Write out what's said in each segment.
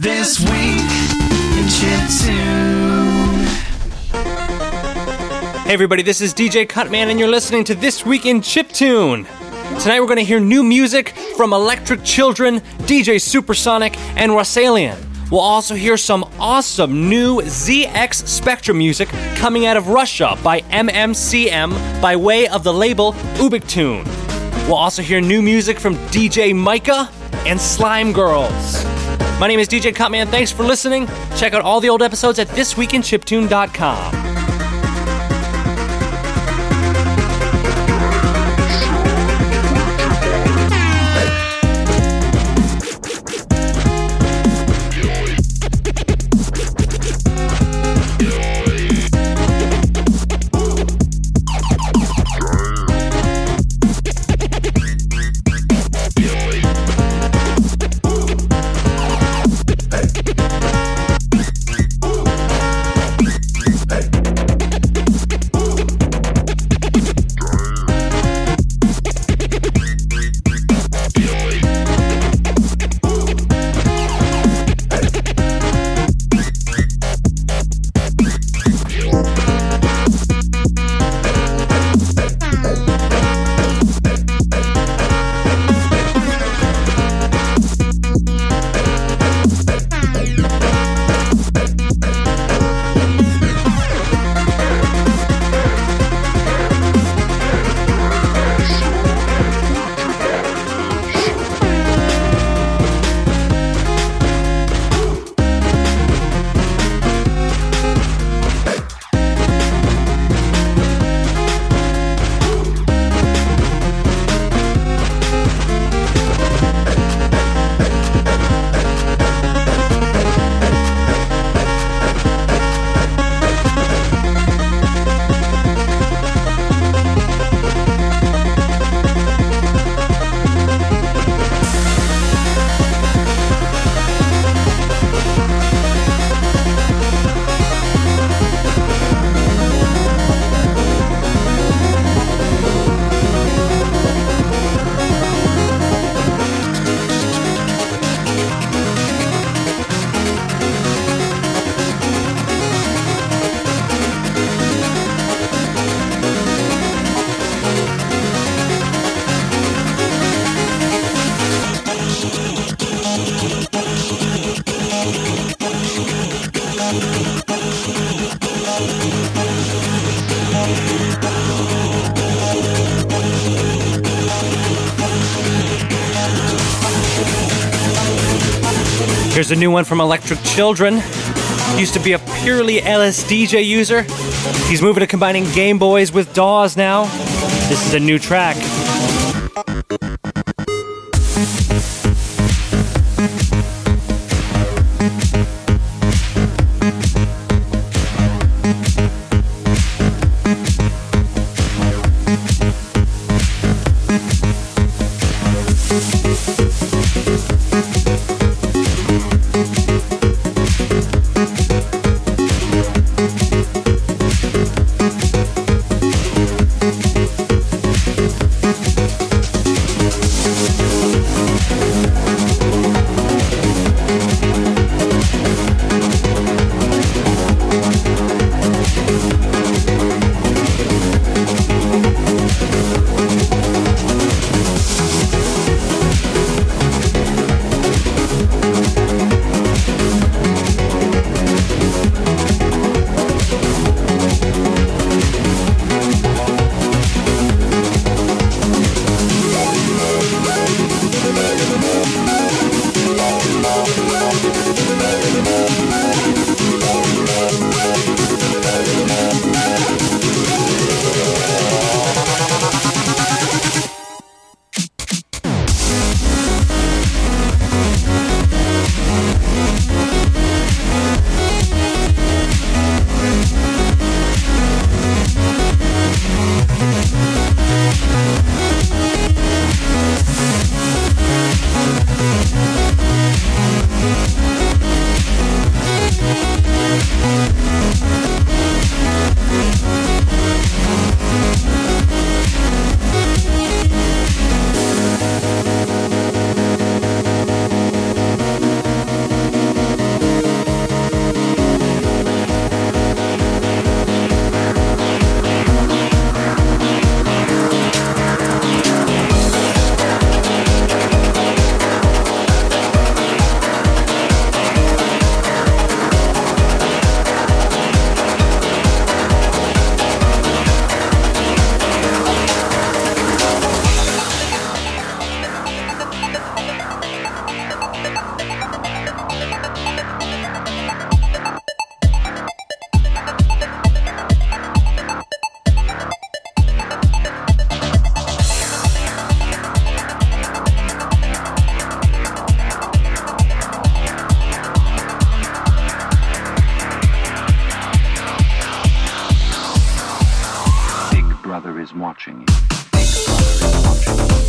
This week in Chiptune. Hey everybody, this is DJ Cutman and you're listening to This Week in Chiptune. Tonight we're going to hear new music from Electric Children, DJ Super Sonic, and Russellian. We'll also hear some awesome new ZX Spectrum music coming out of Russia by MMCM by way of the label Ubiktune. We'll also hear new music from DJ Mykah and Slime Girls. My name is DJ Cutman. Thanks for listening. Check out all the old episodes at thisweekinchiptune.com. A new one from Electric Children. Used to be a purely LSDJ user. He's moving to combining Game Boys with DAWs now. This is a new track. Is watching you. Big Brother is watching you.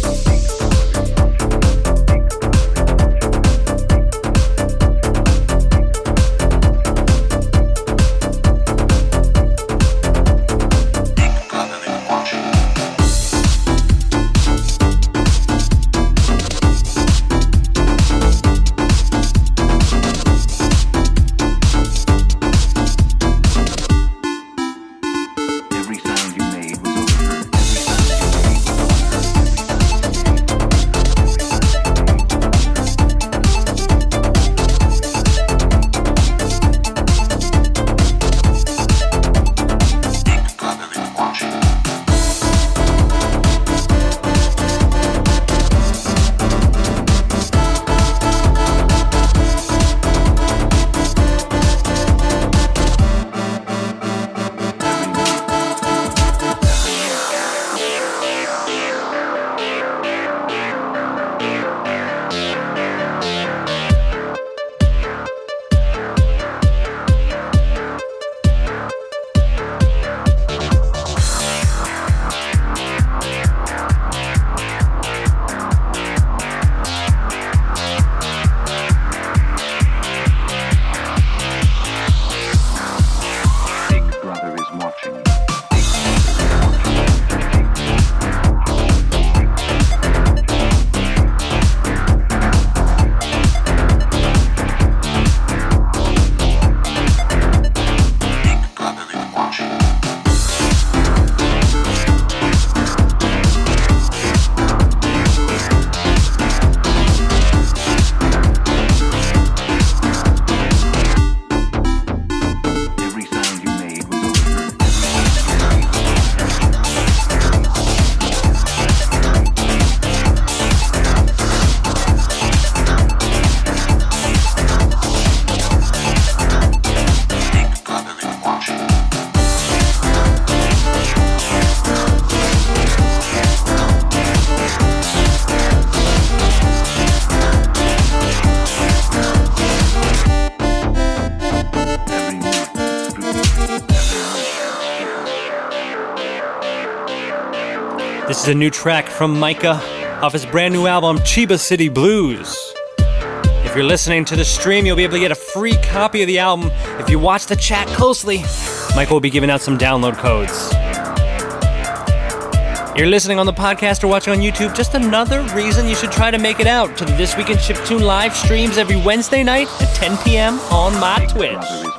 A new track from Mykah off his brand new album, Chiba City Blues. If you're listening to the stream, you'll be able to get a free copy of the album. If you watch the chat closely, Mykah will be giving out some download codes. You're listening on the podcast or watching on YouTube, just another reason you should try to make it out to the This Week in Chiptune live streams every Wednesday night at 10 p.m. on my Twitch.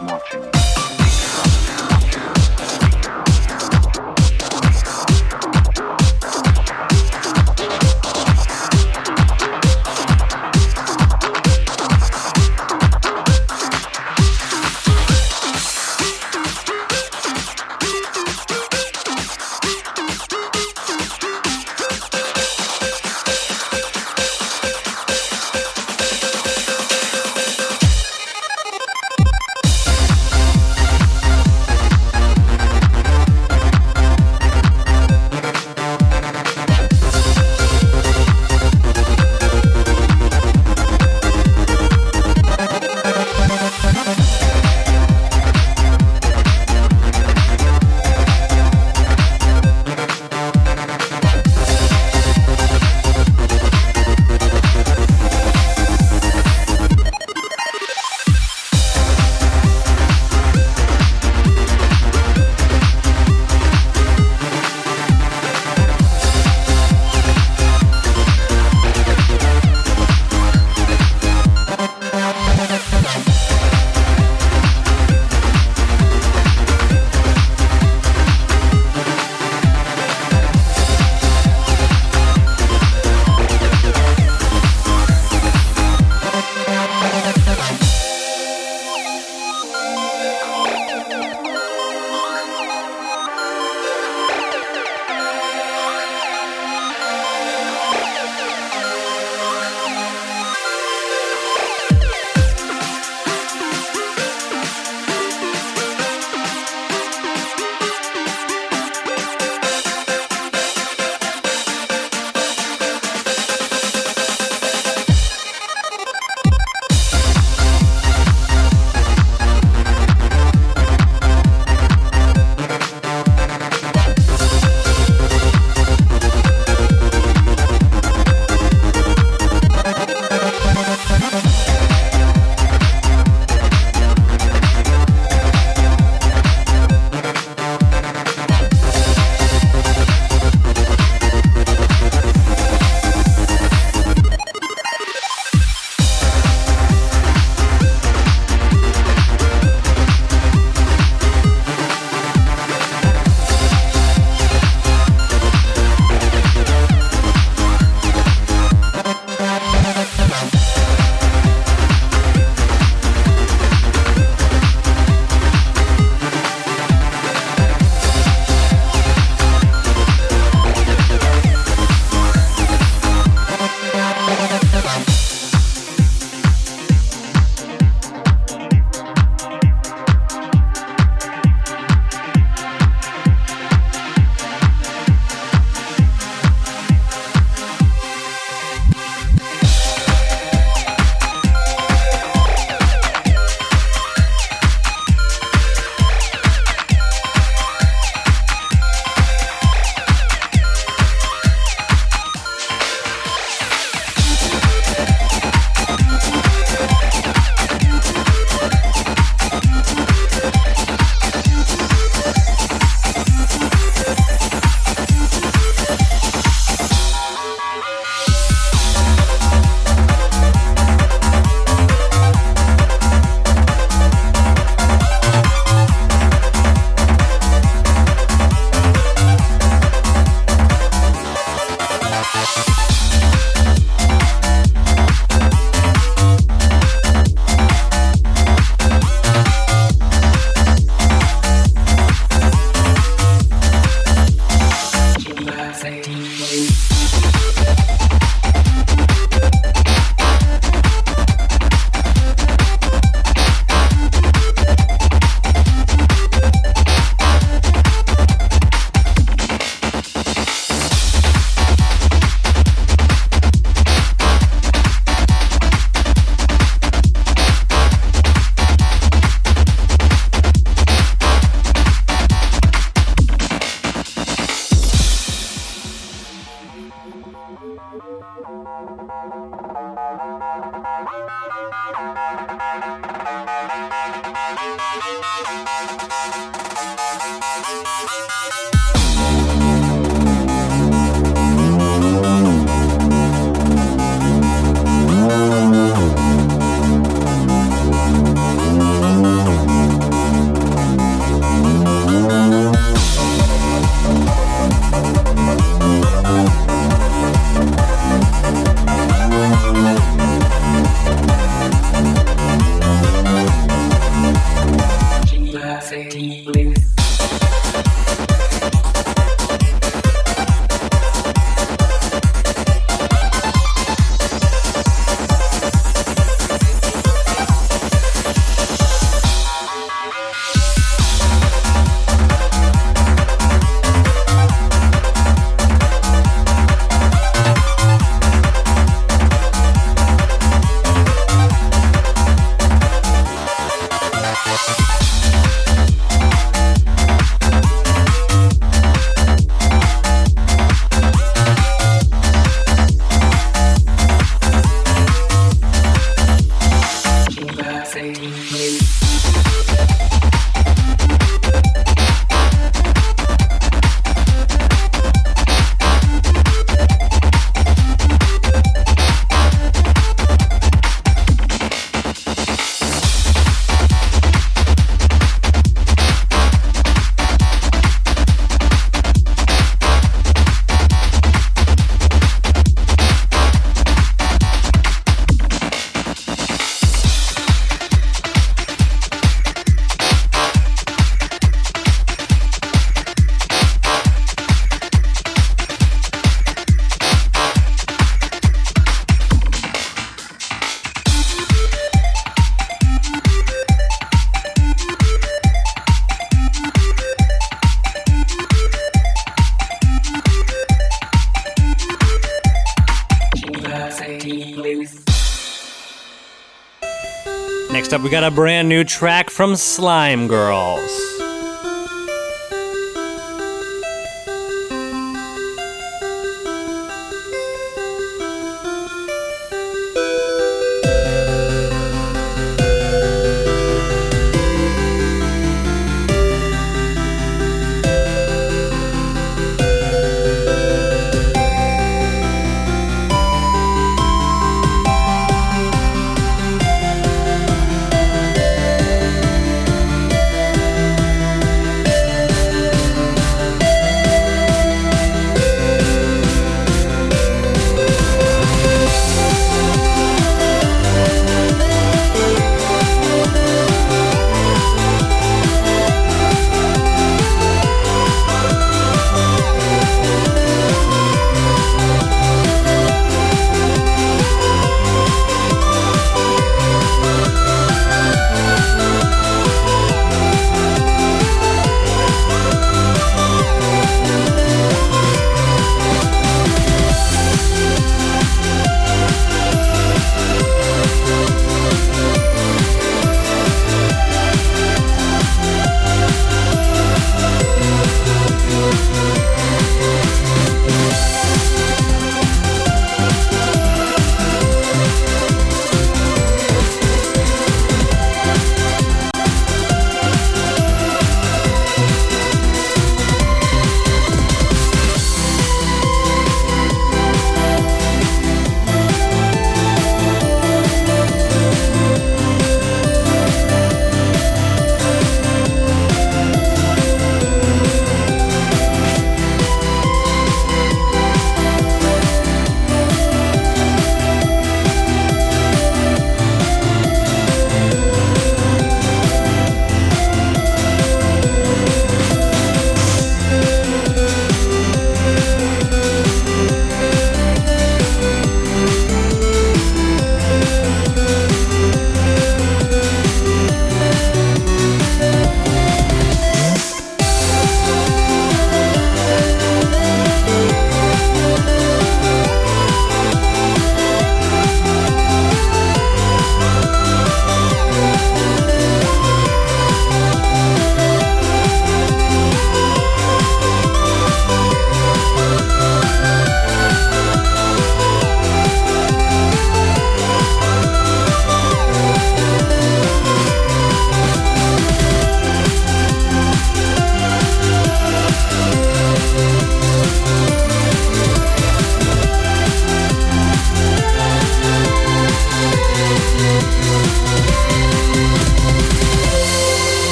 Up, we got a brand new track from Slime Girls.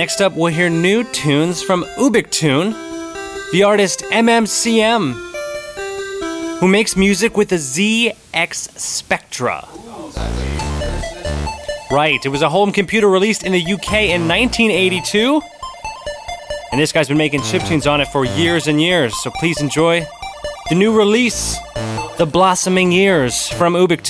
Next up, we'll hear new tunes from Ubiktune, the artist MMCM, who makes music with the ZX Spectrum. Right, it was a home computer released in the UK in 1982. And this guy's been making chiptunes on it for years and years, so please enjoy the new release, The Blossoming Years from Ubik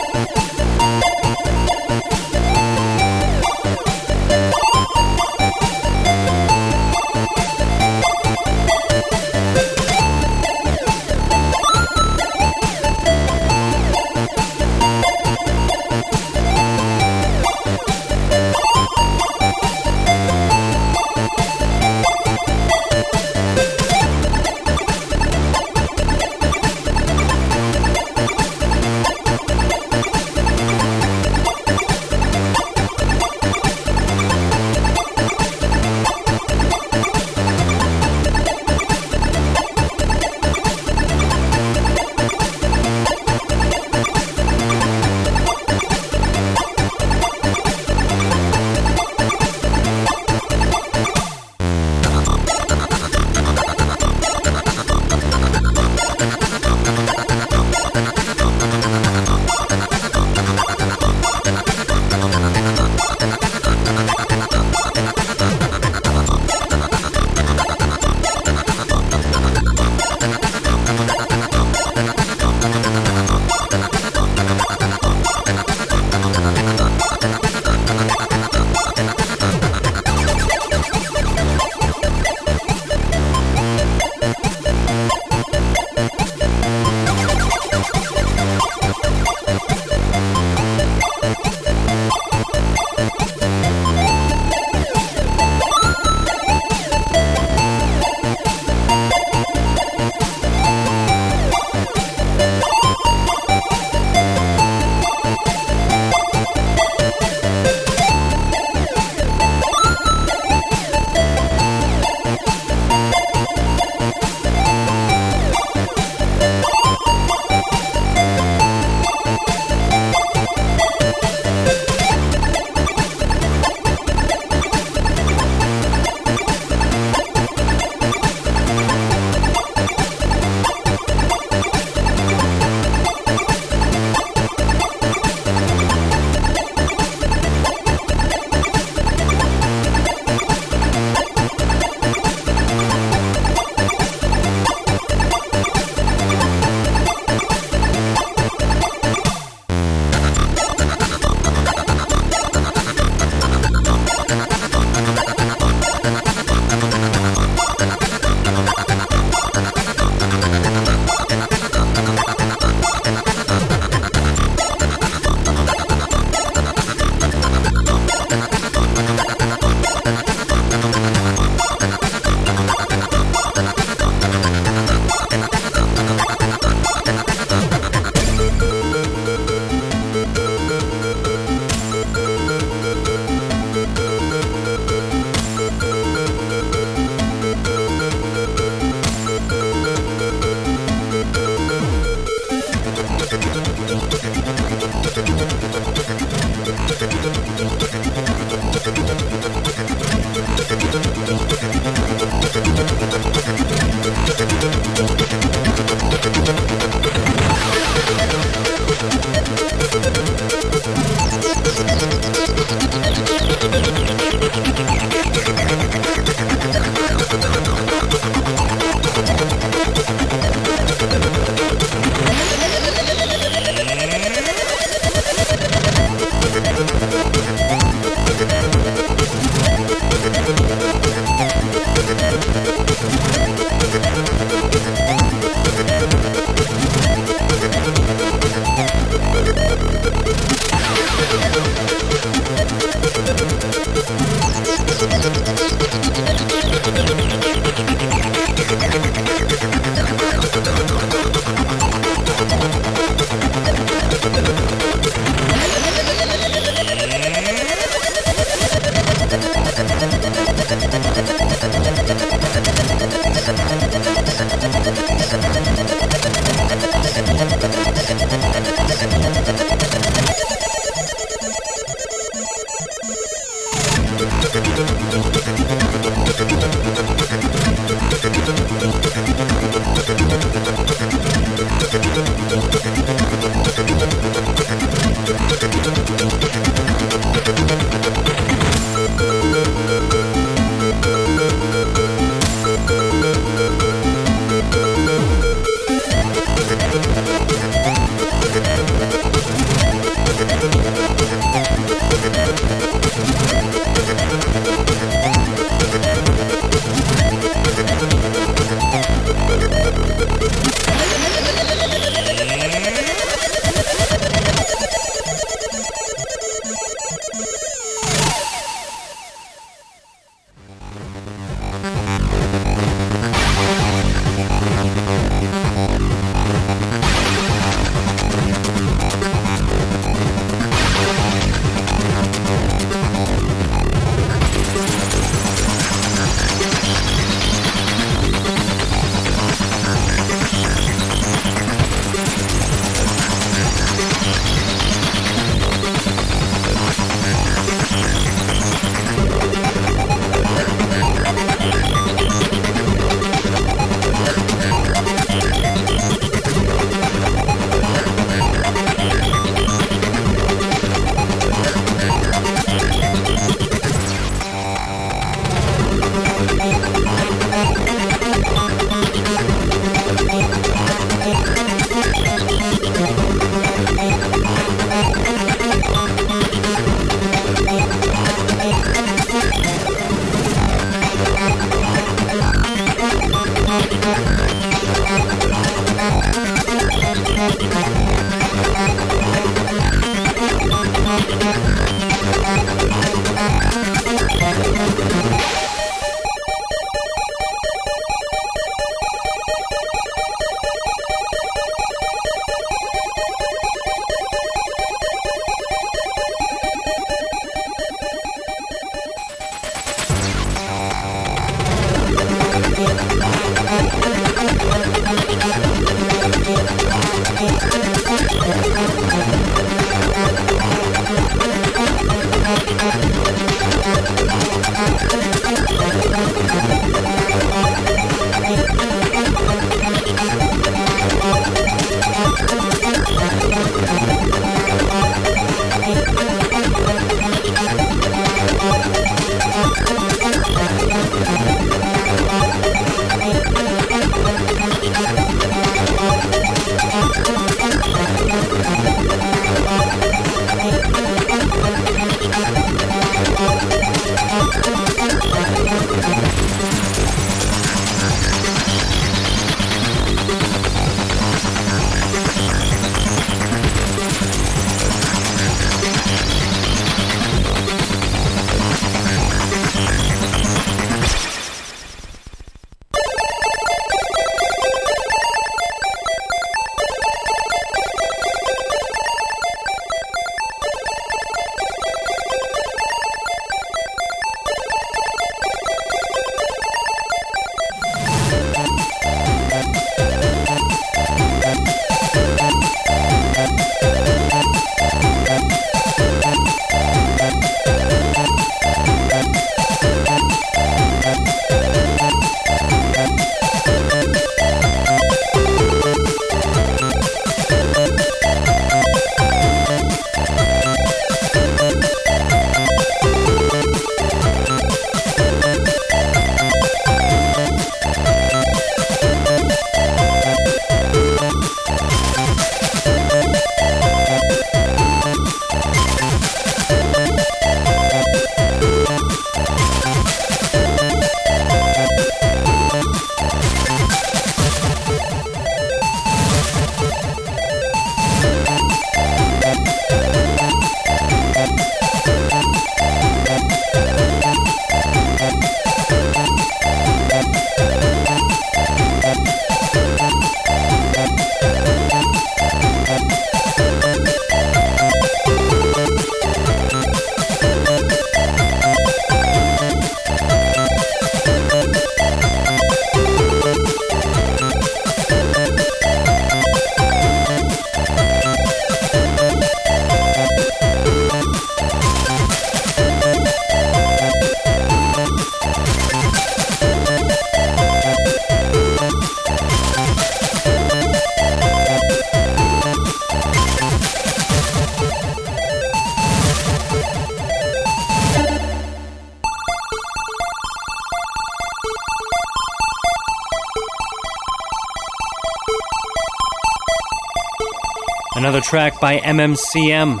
track by MMCM.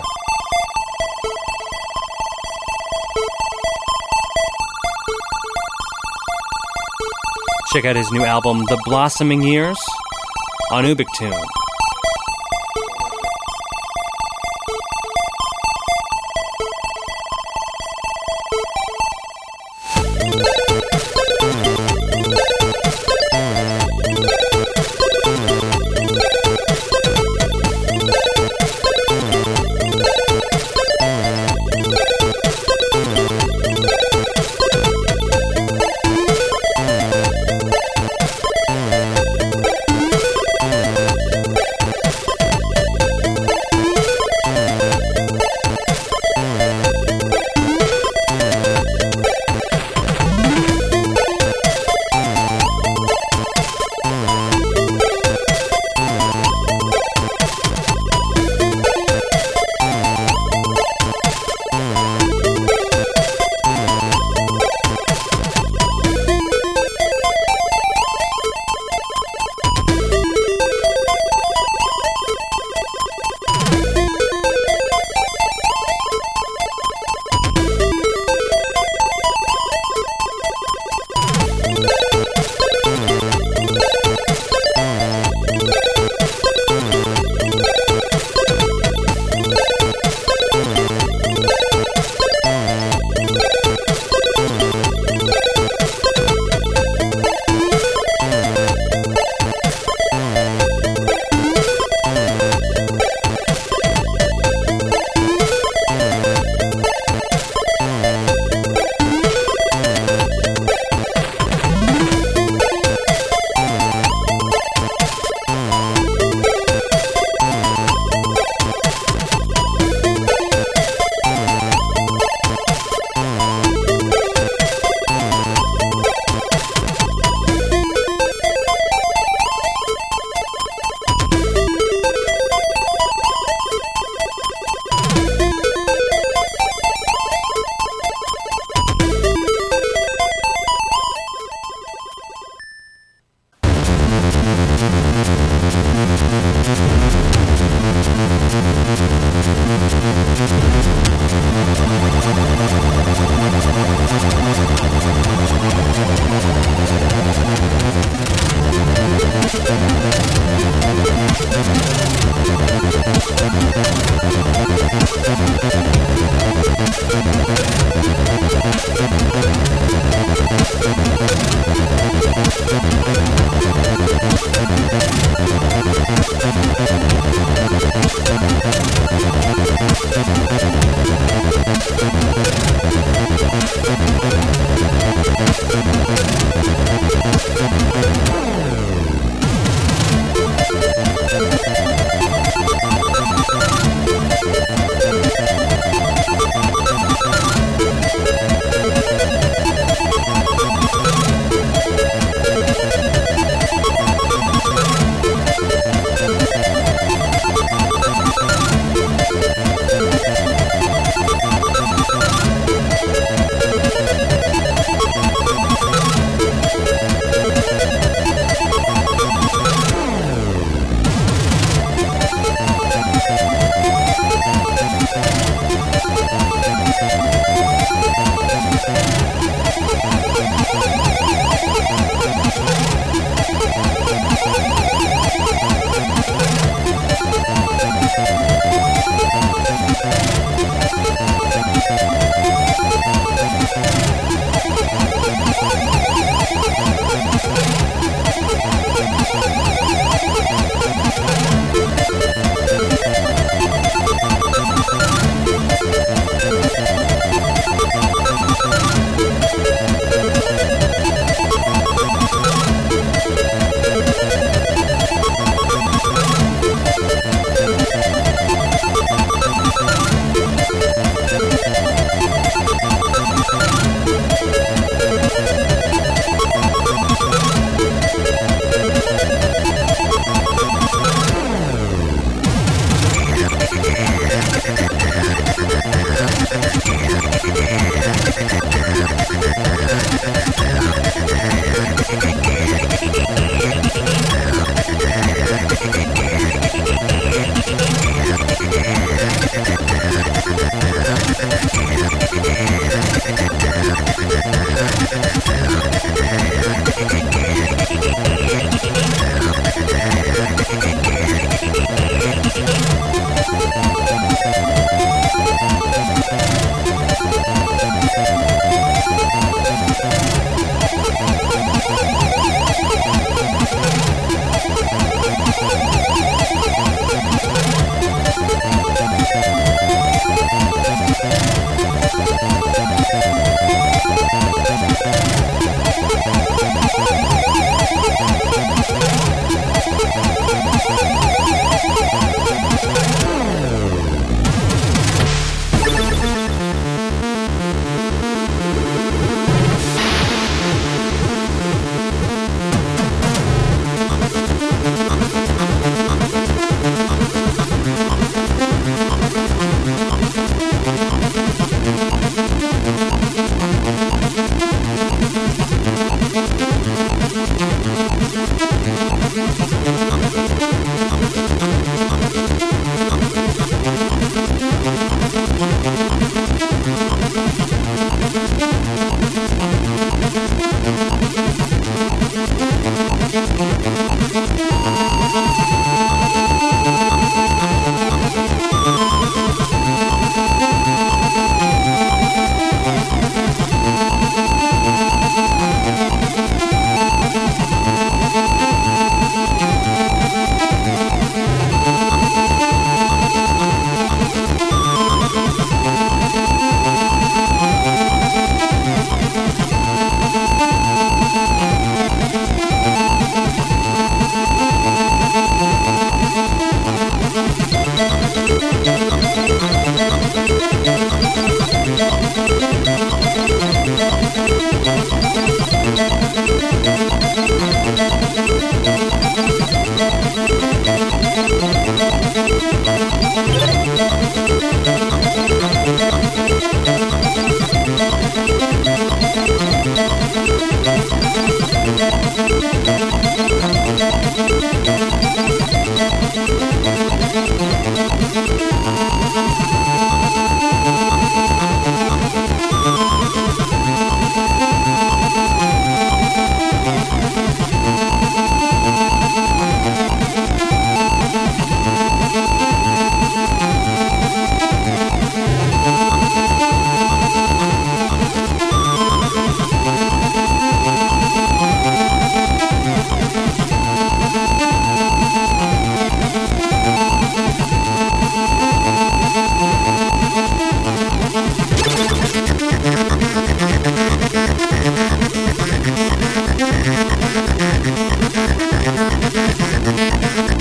Check out his new album, The Blossoming Years, on Ubiktune.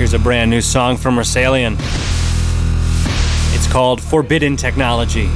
Here's a brand new song from Russellian. It's called Forbidden Technology.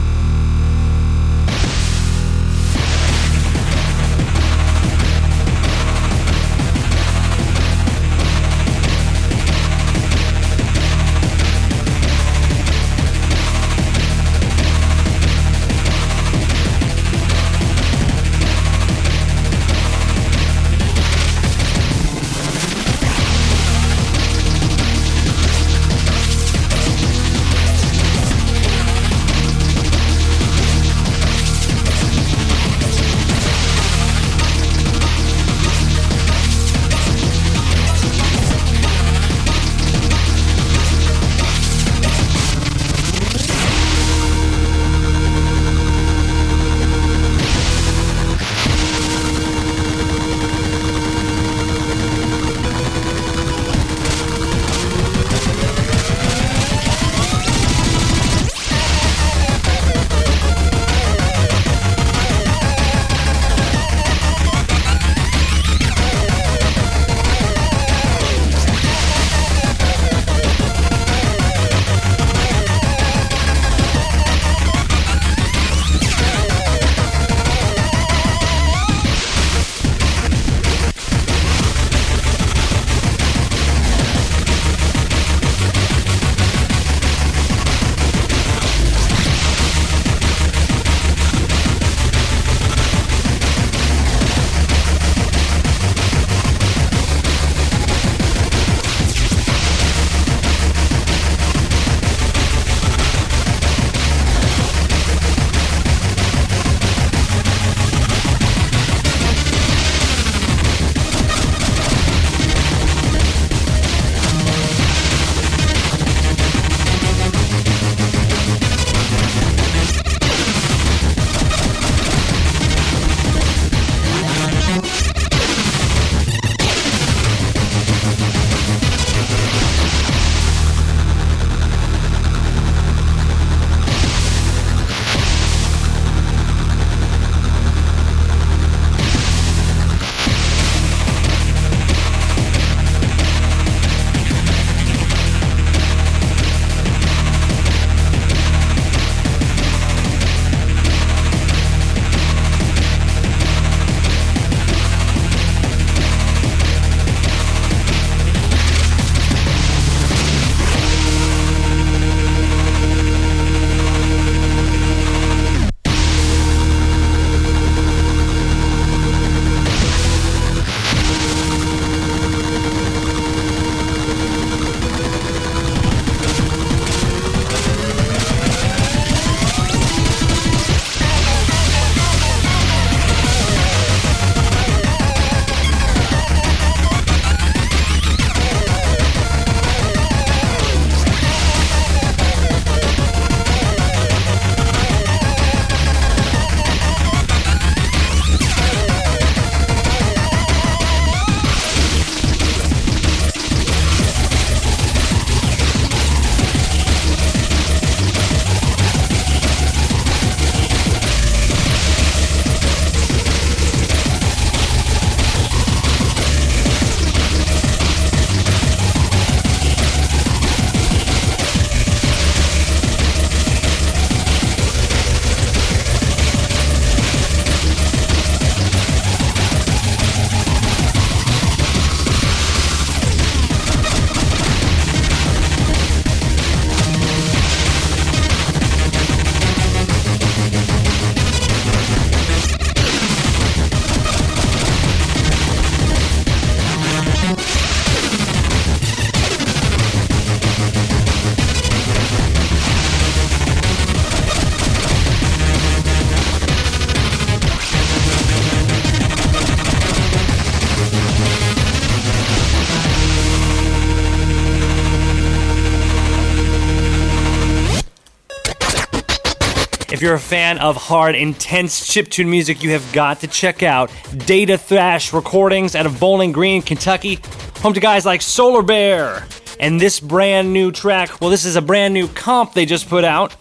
You're a fan of hard, intense chiptune music, you have got to check out Data Thrash Recordings out of Bowling Green, Kentucky, home to guys like Solar Bear. And this brand new track, well, this is a brand new comp they just put out,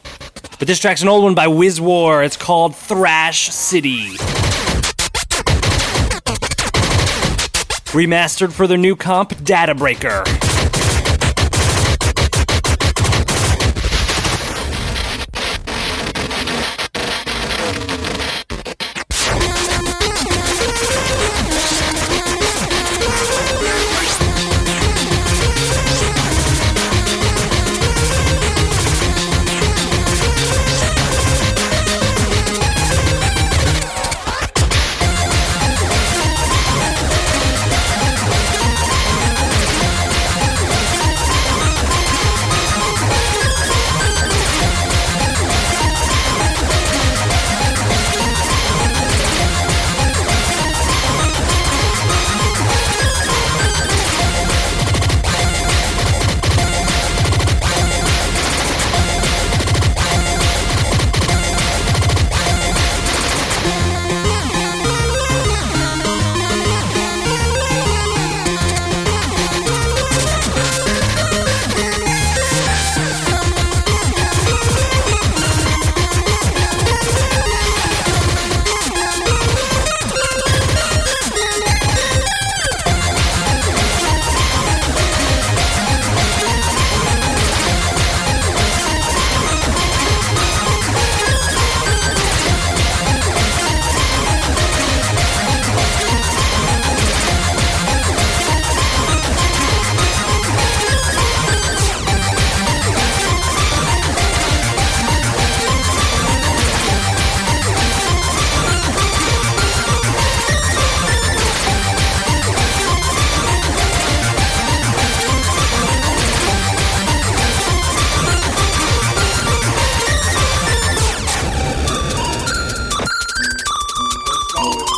but this track's an old one by Wiz War. It's called Thrash City. Remastered for their new comp, Data Breaker.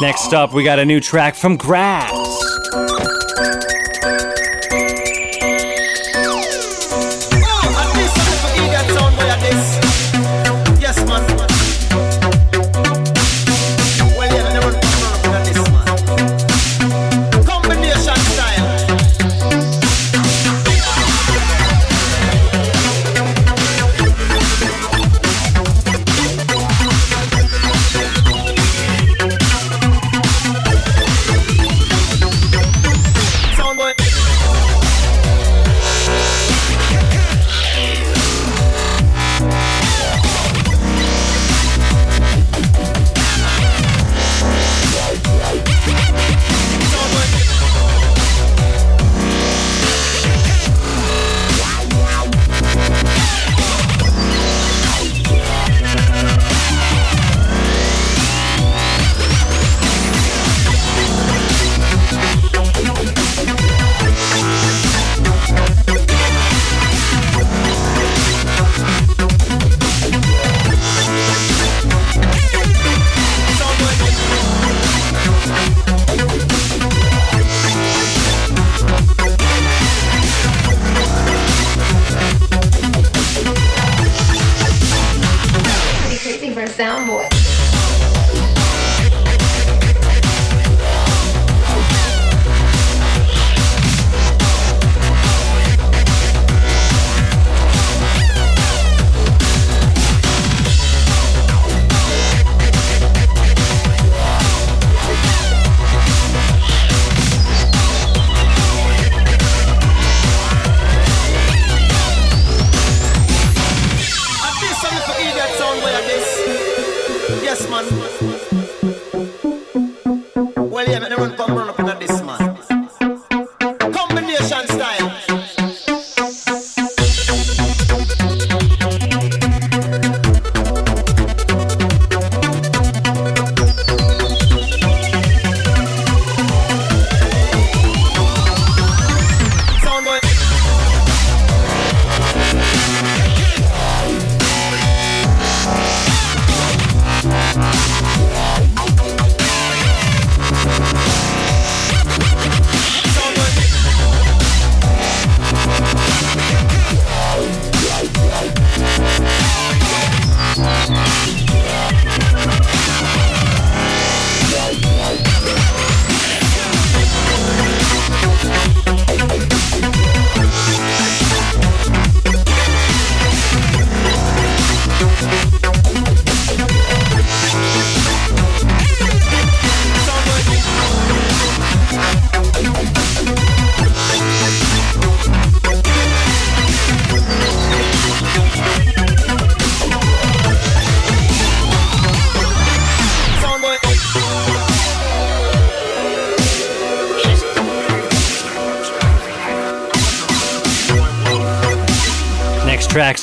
Next up, we got a new track from Graz.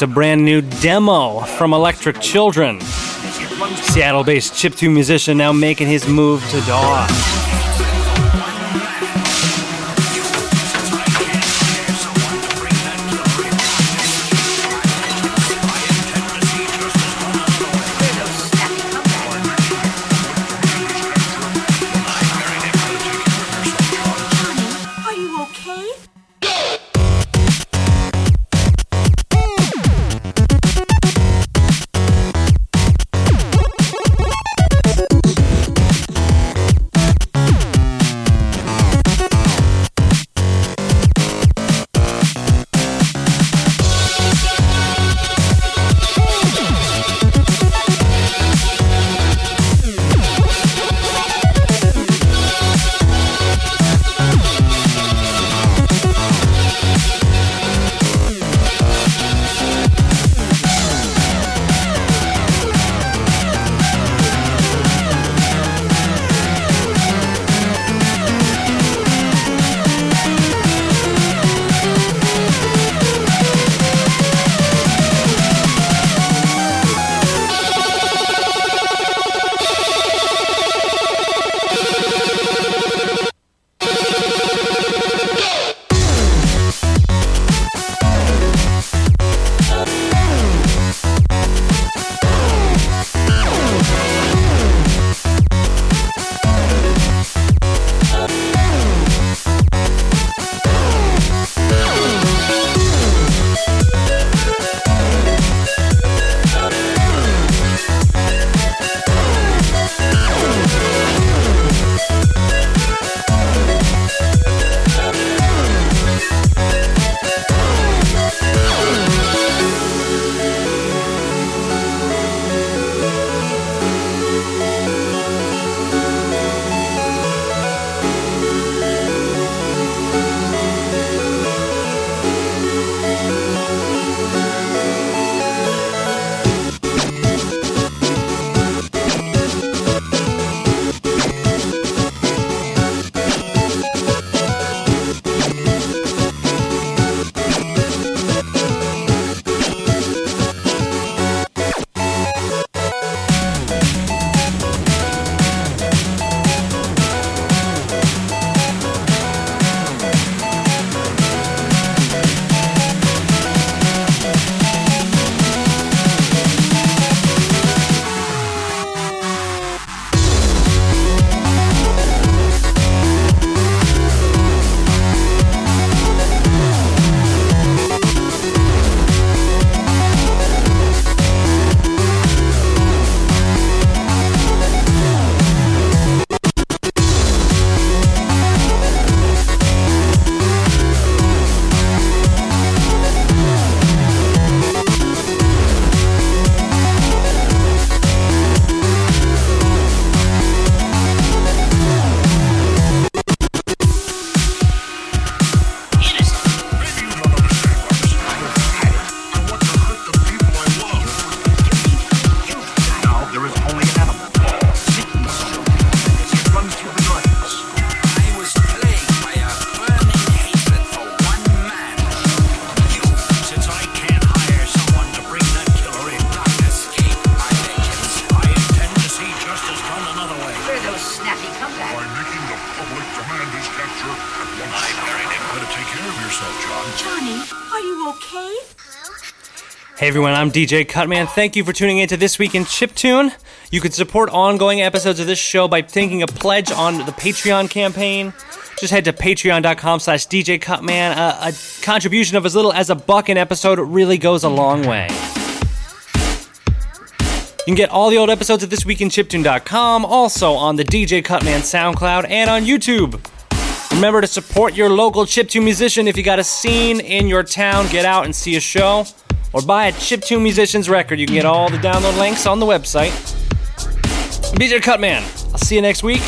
A brand new demo from Electric Children. Seattle based chiptune musician now making his move to DAW. Everyone, I'm DJ Cutman. Thank you for tuning in to This Week in Chiptune. You can support ongoing episodes of this show by taking a pledge on the Patreon campaign. Just head to patreon.com slash DJ Cutman. A, contribution of as little as a buck an episode really goes a long way. You can get all the old episodes at thisweekinchiptune.com, also on the DJ Cutman SoundCloud, and on YouTube. Remember to support your local chiptune musician. If you got a scene in your town, get out and see a show. Or buy a chiptune musician's record. You can get all the download links on the website. DJ Cutman. I'll see you next week.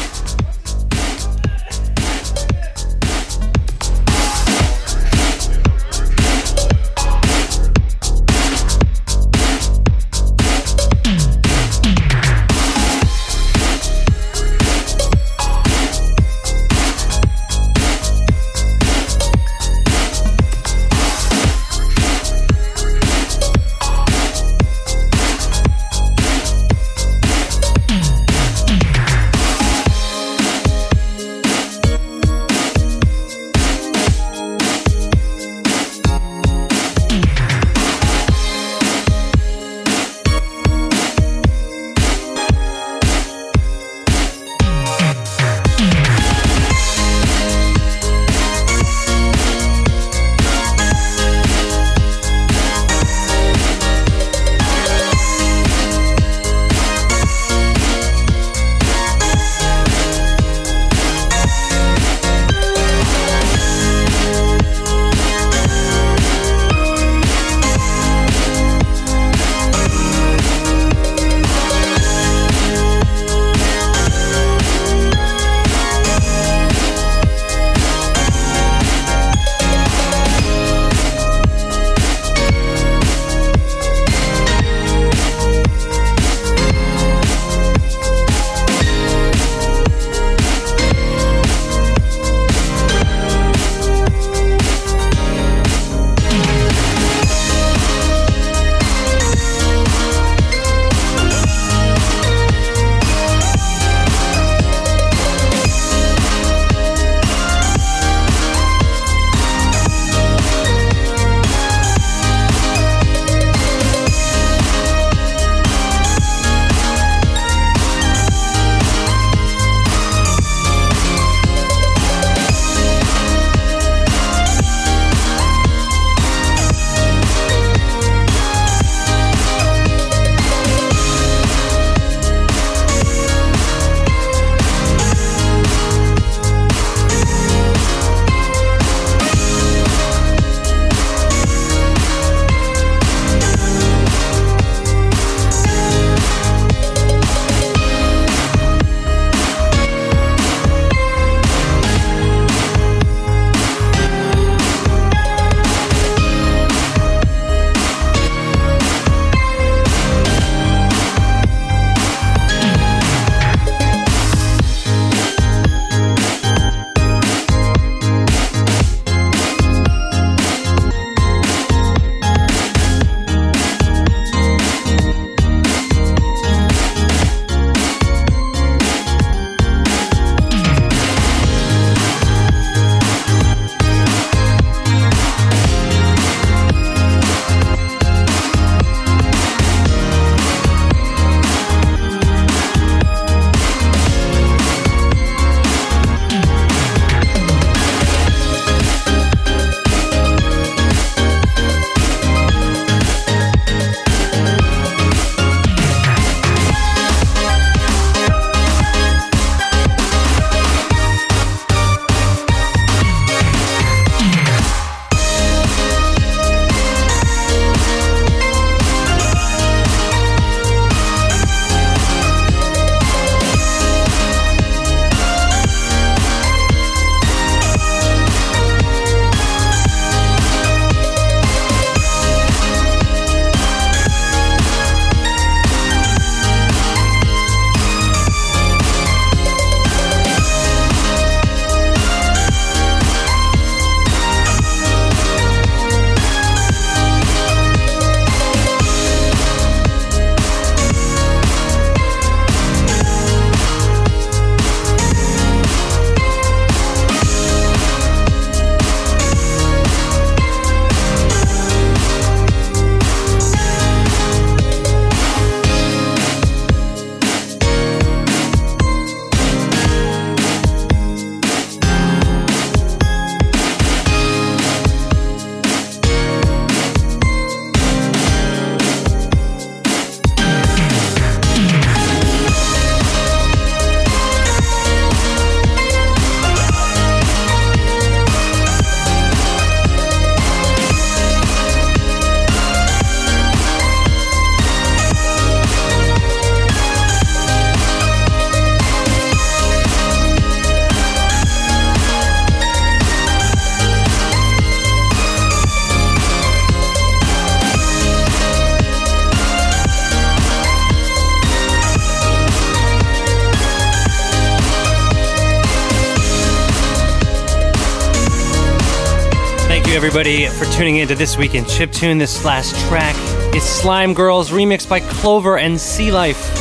Everybody, for tuning in to This Week in Chiptune. This last track is Slime Girls, remixed by Clover and sealife.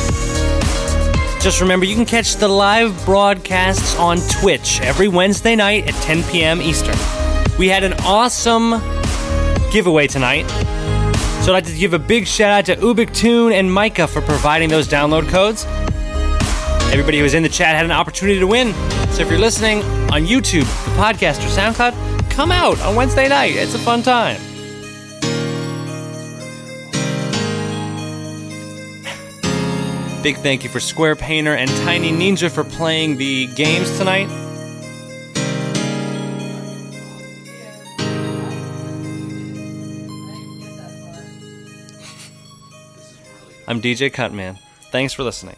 Just remember, you can catch the live broadcasts on Twitch every Wednesday night at 10 p.m. Eastern. We had an awesome giveaway tonight. So I'd like to give a big shout out to Ubiktune and Mykah for providing those download codes. Everybody who was in the chat had an opportunity to win. So if you're listening on YouTube, the podcast, or SoundCloud, come out on Wednesday night. It's a fun time. Big thank you for Square Painter and Tiny Ninja for playing the games tonight. I'm DJ Cutman. Thanks for listening.